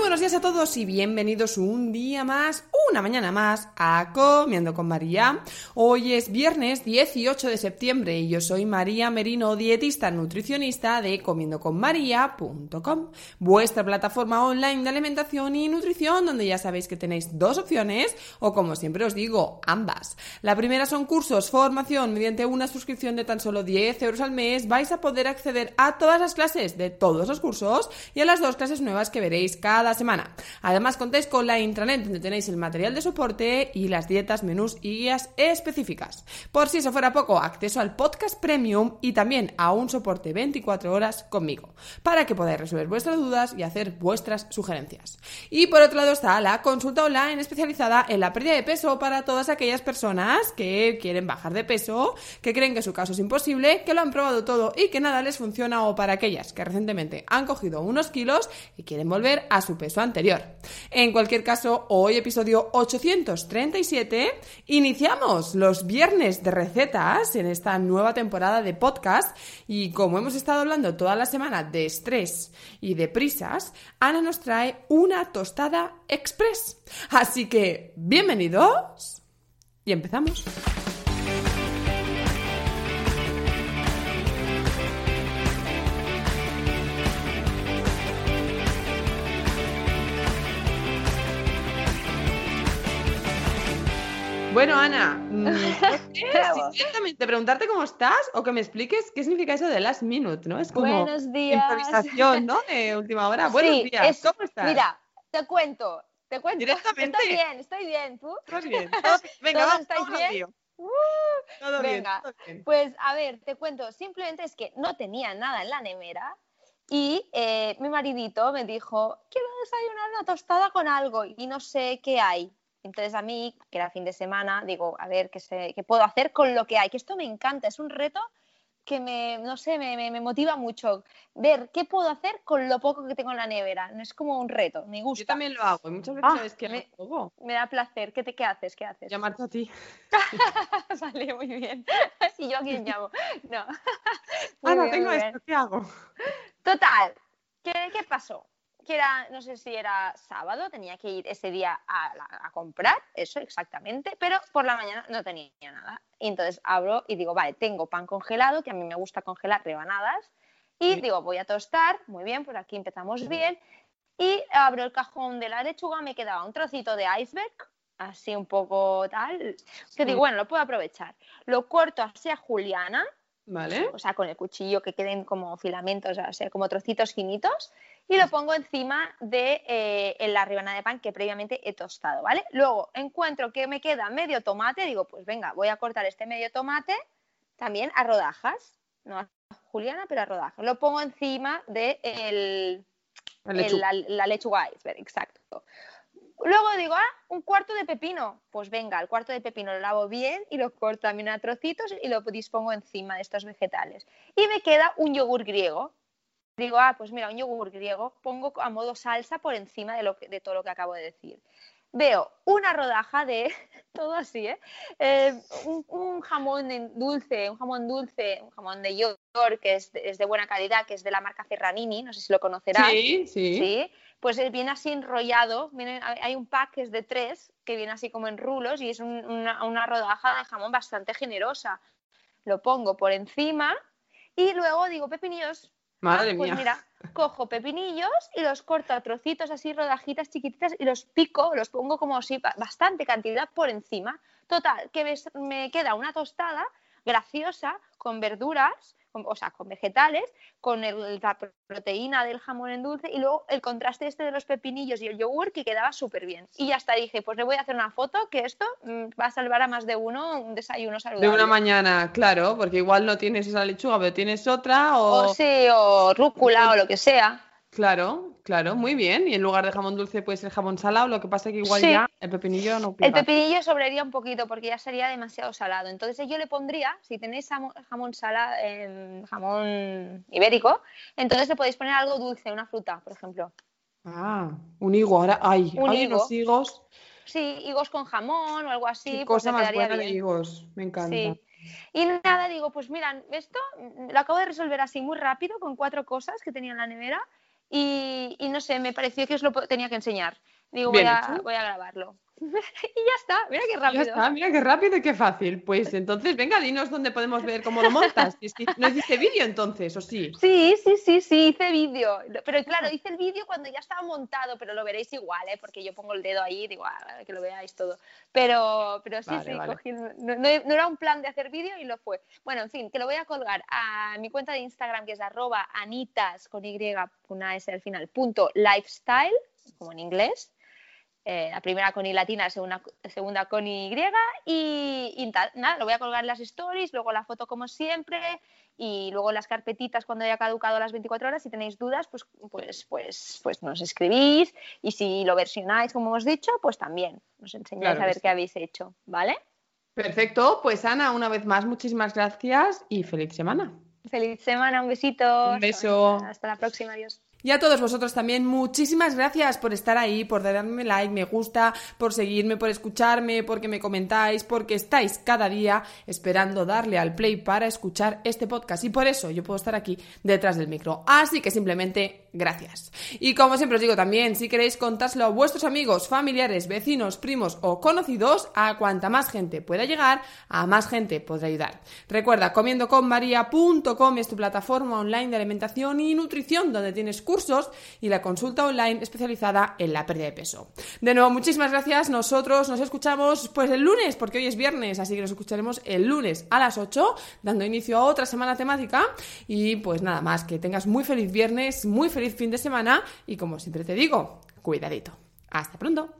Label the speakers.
Speaker 1: Muy buenos a todos y bienvenidos un día más, una mañana más a Comiendo con María. Hoy es viernes 18 de septiembre y yo soy María Merino, dietista nutricionista de comiendoconmaría.com, vuestra plataforma online de alimentación y nutrición donde ya sabéis que tenéis dos opciones o como siempre os digo, ambas. La primera son cursos, formación, mediante una suscripción de tan solo 10 euros al mes vais a poder acceder a todas las clases de todos los cursos y a las dos clases nuevas que veréis cada semana. Además, contéis con la intranet donde tenéis el material de soporte y las dietas, menús y guías específicas. Por si eso fuera poco, acceso al podcast premium y también a un soporte 24 horas conmigo, para que podáis resolver vuestras dudas y hacer vuestras sugerencias. Y por otro lado está la consulta online especializada en la pérdida de peso para todas aquellas personas que quieren bajar de peso, que creen que su caso es imposible, que lo han probado todo y que nada les funciona o para aquellas que recientemente han cogido unos kilos y quieren volver a su peso anterior. En cualquier caso, hoy episodio 837, iniciamos los viernes de recetas en esta nueva temporada de podcast y como hemos estado hablando toda la semana de estrés y de prisas, Ana nos trae una tostada express. Así que, bienvenidos y empezamos. Bueno, Ana, mm, no sé si directamente preguntarte cómo estás o que me expliques qué significa eso de last minute, ¿no? Es como
Speaker 2: Buenos días.
Speaker 1: improvisación, ¿no? De última hora. Buenos
Speaker 2: Sí,
Speaker 1: días,
Speaker 2: es-
Speaker 1: ¿cómo estás?
Speaker 2: Mira, te cuento, te cuento.
Speaker 1: Directamente.
Speaker 2: Estoy bien, estoy bien, ¿tú?
Speaker 1: ¿Estás bien? Venga,
Speaker 2: ¿Todos
Speaker 1: vamos,
Speaker 2: estáis bien? Uh,
Speaker 1: Todo bien, todo bien.
Speaker 2: Pues a ver, te cuento, simplemente es que no tenía nada en la nevera y eh, mi maridito me dijo, quiero desayunar una tostada con algo y no sé qué hay. Entonces a mí, que era fin de semana, digo, a ver, ¿qué, sé, qué puedo hacer con lo que hay? Que esto me encanta, es un reto que me, no sé, me, me- me motiva mucho. Ver qué puedo hacer con lo poco que tengo en la nevera. Es como un reto, me gusta.
Speaker 1: Yo también lo hago y muchas veces
Speaker 2: Ah,
Speaker 1: sabes que
Speaker 2: me-
Speaker 1: hago.
Speaker 2: Me da placer. ¿Qué, te, qué haces? ¿Qué haces?
Speaker 1: Llamarte a ti.
Speaker 2: Sale muy bien. ¿Y yo a quién llamo? No.
Speaker 1: Ana,
Speaker 2: bien,
Speaker 1: tengo
Speaker 2: bien.
Speaker 1: esto, ¿qué hago?
Speaker 2: Total, ¿qué, qué pasó? Que era, no sé si era sábado, tenía que ir ese día a, comprar, eso exactamente, pero por la mañana no tenía nada. Y entonces abro y digo, vale, tengo pan congelado, que a mí me gusta congelar rebanadas, y
Speaker 1: Sí.
Speaker 2: digo, voy a tostar, muy bien, por aquí empezamos bien, y abro el cajón de la lechuga, me quedaba un trocito de iceberg, así un poco tal, que
Speaker 1: Sí.
Speaker 2: digo, bueno, lo puedo aprovechar. Lo corto así a juliana,
Speaker 1: ¿Vale?
Speaker 2: o sea, con el cuchillo que queden como filamentos, o sea, como trocitos finitos, y lo pongo encima de eh, en la rebanada de pan que previamente he tostado, ¿vale? Luego encuentro que me queda medio tomate, digo, pues venga, voy a cortar este medio tomate también a rodajas, no a juliana, pero a rodajas. Lo pongo encima de el,
Speaker 1: La
Speaker 2: el- la, la lechuga iceberg, exacto. Luego digo, ah, un cuarto de pepino. Pues venga, el cuarto de pepino lo lavo bien y lo corto también a trocitos y lo dispongo encima de estos vegetales. Y me queda un yogur griego. Digo, ah, pues mira, un yogur griego, pongo a modo salsa por encima de, lo de todo lo que acabo de decir. Veo una rodaja de, todo así, ¿eh? Eh, un, jamón dulce, un jamón dulce, un jamón de que es de, es de buena calidad, que es de la marca Ferranini, no sé si lo conocerás.
Speaker 1: Sí, sí.
Speaker 2: Sí, pues viene así enrollado, viene- hay un pack que es de tres, que viene así como en rulos y es un- una, una rodaja de jamón bastante generosa. Lo pongo por encima y luego digo, pepinillos,
Speaker 1: Madre
Speaker 2: pues
Speaker 1: mía.
Speaker 2: mira, cojo pepinillos y los corto a trocitos así, rodajitas chiquititas y los pico, los pongo como así, ba- bastante cantidad por encima. Total, que me queda una tostada graciosa con verduras, con- o sea, con vegetales, con el- la pro- proteína del jamón en dulce y luego el contraste este de los pepinillos y el yogur que quedaba súper bien. Y ya está, dije, pues le voy a hacer una foto que esto mm, va a salvar a más de uno un desayuno saludable.
Speaker 1: De una mañana, claro, porque igual no tienes esa lechuga, pero tienes otra o...
Speaker 2: O sí, o rúcula o lo que sea.
Speaker 1: Claro, claro, muy bien. Y en lugar de jamón dulce puede ser jamón salado, lo que pasa que igual
Speaker 2: Sí.
Speaker 1: ya el pepinillo no
Speaker 2: El pepinillo sobraría un poquito porque ya sería demasiado salado. Entonces yo le pondría, si tenéis jamón, jamón, sala- em, jamón ibérico, entonces le podéis poner algo dulce, una fruta, por ejemplo.
Speaker 1: Ah, un higo, ahora hay,
Speaker 2: Un
Speaker 1: hay
Speaker 2: higo.
Speaker 1: unos higos.
Speaker 2: Sí, higos con jamón o algo así,
Speaker 1: Qué
Speaker 2: pues
Speaker 1: cosa más buena de higos, me encanta.
Speaker 2: Sí. Y nada, digo, pues mira, esto lo acabo de resolver así muy rápido con cuatro cosas que tenía en la nevera y, y no sé, me pareció que os lo tenía que enseñar. Digo, voy a,
Speaker 1: hecho.
Speaker 2: voy a grabarlo. y ya está, mira qué
Speaker 1: Ya
Speaker 2: rápido.
Speaker 1: está, mira qué rápido y qué fácil. Pues entonces, venga, dinos dónde podemos ver cómo lo montas. ¿No hiciste vídeo entonces, o sí?
Speaker 2: Sí, sí, sí, sí, hice vídeo. Pero claro, hice el vídeo cuando ya estaba montado, pero lo veréis igual, ¿eh? porque yo pongo el dedo ahí y digo, "Ah, que lo veáis todo. Pero, pero sí,
Speaker 1: Vale,
Speaker 2: sí,
Speaker 1: vale.
Speaker 2: cogí- no, no- no era un plan de hacer vídeo y lo fue. Bueno, en fin, que lo voy a colgar a mi cuenta de Instagram, que es arroba anitas con Y, una S al final, punto lifestyle, como en inglés. Eh, la primera con I latina, la segunda, segunda con Y y, y nada, lo voy a colgar en las stories, luego la foto como siempre y luego las carpetitas cuando haya caducado las 24 horas. Si tenéis dudas, pues, pues, pues, pues nos escribís y si lo versionáis como hemos dicho, pues también nos enseñáis
Speaker 1: Claro
Speaker 2: a ver
Speaker 1: sí.
Speaker 2: qué habéis hecho, ¿vale?
Speaker 1: Perfecto, pues Ana, una vez más, muchísimas gracias y feliz semana.
Speaker 2: Feliz semana, un besito.
Speaker 1: Un beso.
Speaker 2: Hasta la próxima, adiós.
Speaker 1: Y a todos vosotros también, muchísimas gracias por estar ahí, por darme like, me gusta, por seguirme, por escucharme, porque me comentáis, porque estáis cada día esperando darle al play para escuchar este podcast. Y por eso yo puedo estar aquí detrás del micro. Así que simplemente, gracias. Y como siempre os digo también, si queréis contárselo a vuestros amigos, familiares, vecinos, primos o conocidos, a cuanta más gente pueda llegar, a más gente podrá ayudar. Recuerda, comiendoconmaria.com es tu plataforma online de alimentación y nutrición donde tienes cursos y la consulta online especializada en la pérdida de peso. De nuevo, muchísimas gracias. Nosotros nos escuchamos pues el lunes, porque hoy es viernes, así que nos escucharemos el lunes a las 8, dando inicio a otra semana temática. Y pues nada más, que tengas muy feliz viernes, muy feliz fin de semana y como siempre te digo, cuidadito. Hasta pronto.